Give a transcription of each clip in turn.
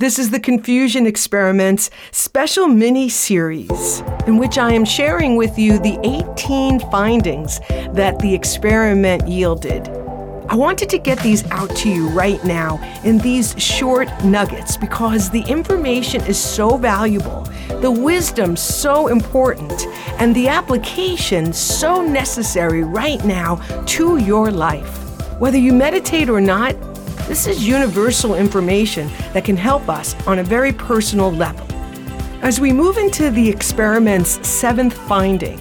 This is the Confusion Experiments special mini series, in which I am sharing with you the 18 findings that the experiment yielded. I wanted to get these out to you right now in these short nuggets because the information is so valuable, the wisdom so important, and the application so necessary right now to your life. Whether you meditate or not, this is universal information that can help us on a very personal level. As we move into the experiment's seventh finding,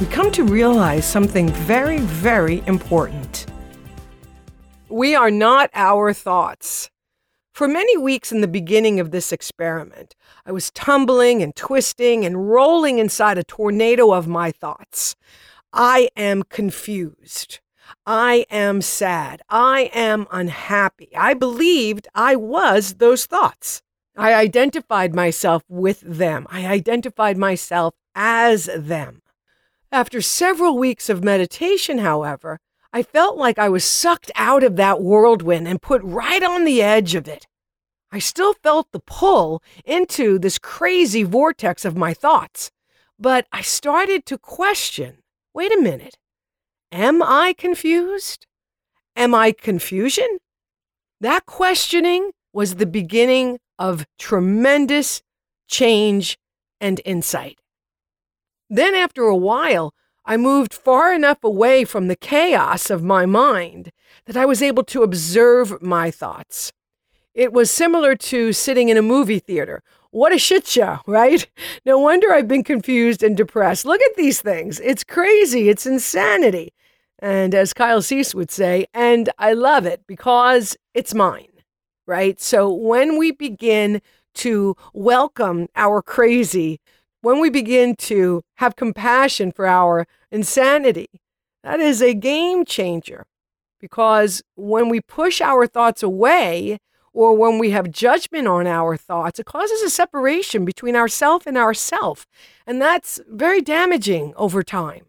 we come to realize something very, very important. We are not our thoughts. For many weeks in the beginning of this experiment, I was tumbling and twisting and rolling inside a tornado of my thoughts. I am confused. I am sad. I am unhappy. I believed I was those thoughts. I identified myself with them. I identified myself as them. After several weeks of meditation, however, I felt like I was sucked out of that whirlwind and put right on the edge of it. I still felt the pull into this crazy vortex of my thoughts, but I started to question wait a minute. Am I confused? Am I confusion? That questioning was the beginning of tremendous change and insight. Then, after a while, I moved far enough away from the chaos of my mind that I was able to observe my thoughts. It was similar to sitting in a movie theater. What a shit show, right? No wonder I've been confused and depressed. Look at these things. It's crazy. It's insanity. And as Kyle Cease would say, and I love it because it's mine, right? So when we begin to welcome our crazy, when we begin to have compassion for our insanity, that is a game changer. Because when we push our thoughts away, or when we have judgment on our thoughts, it causes a separation between ourself and ourself. And that's very damaging over time.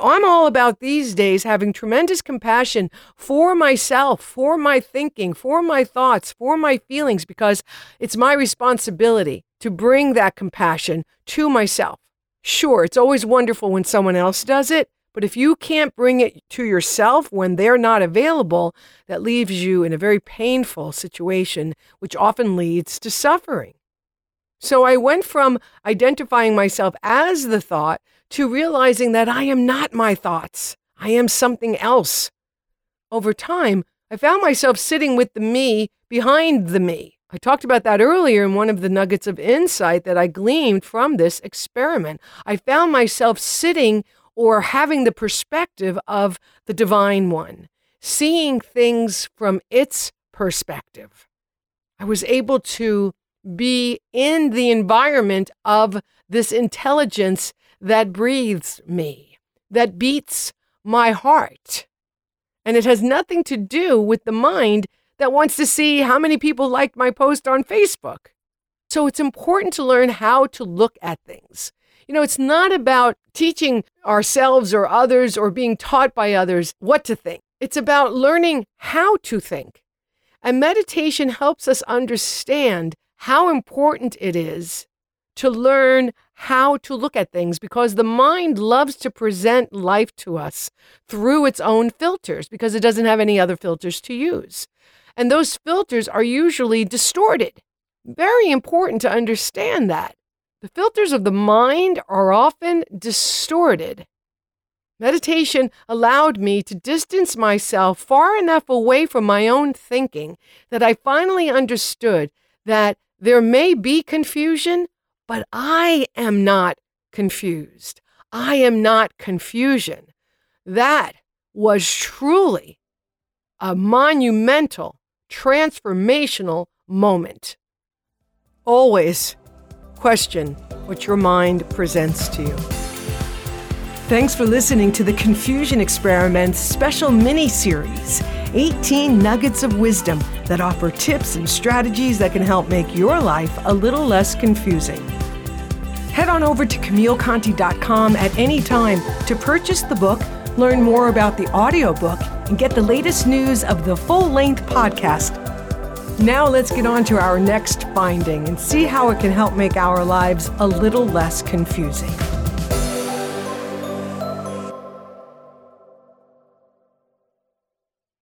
I'm all about these days having tremendous compassion for myself, for my thinking, for my thoughts, for my feelings, because it's my responsibility to bring that compassion to myself. Sure, it's always wonderful when someone else does it, but if you can't bring it to yourself when they're not available, that leaves you in a very painful situation, which often leads to suffering. So I went from identifying myself as the thought to realizing that I am not my thoughts. I am something else. Over time, I found myself sitting with the me behind the me. I talked about that earlier in one of the nuggets of insight that I gleaned from this experiment. I found myself sitting or having the perspective of the divine one, seeing things from its perspective. I was able to be in the environment of this intelligence that breathes me, that beats my heart. And it has nothing to do with the mind that wants to see how many people liked my post on Facebook. So it's important to learn how to look at things. You know, it's not about teaching ourselves or others or being taught by others what to think. It's about learning how to think. And meditation helps us understand how important it is to learn how to look at things because the mind loves to present life to us through its own filters because it doesn't have any other filters to use. And those filters are usually distorted. Very important to understand that. The filters of the mind are often distorted. Meditation allowed me to distance myself far enough away from my own thinking that I finally understood that there may be confusion, but I am not confused. I am not confusion. That was truly a monumental, transformational moment. Always question what your mind presents to you. Thanks for listening to the Confusion Experiments special mini series 18 nuggets of wisdom that offer tips and strategies that can help make your life a little less confusing. Head on over to CamilleConti.com at any time to purchase the book, learn more about the audiobook, and get the latest news of the full length podcast. Now let's get on to our next finding and see how it can help make our lives a little less confusing.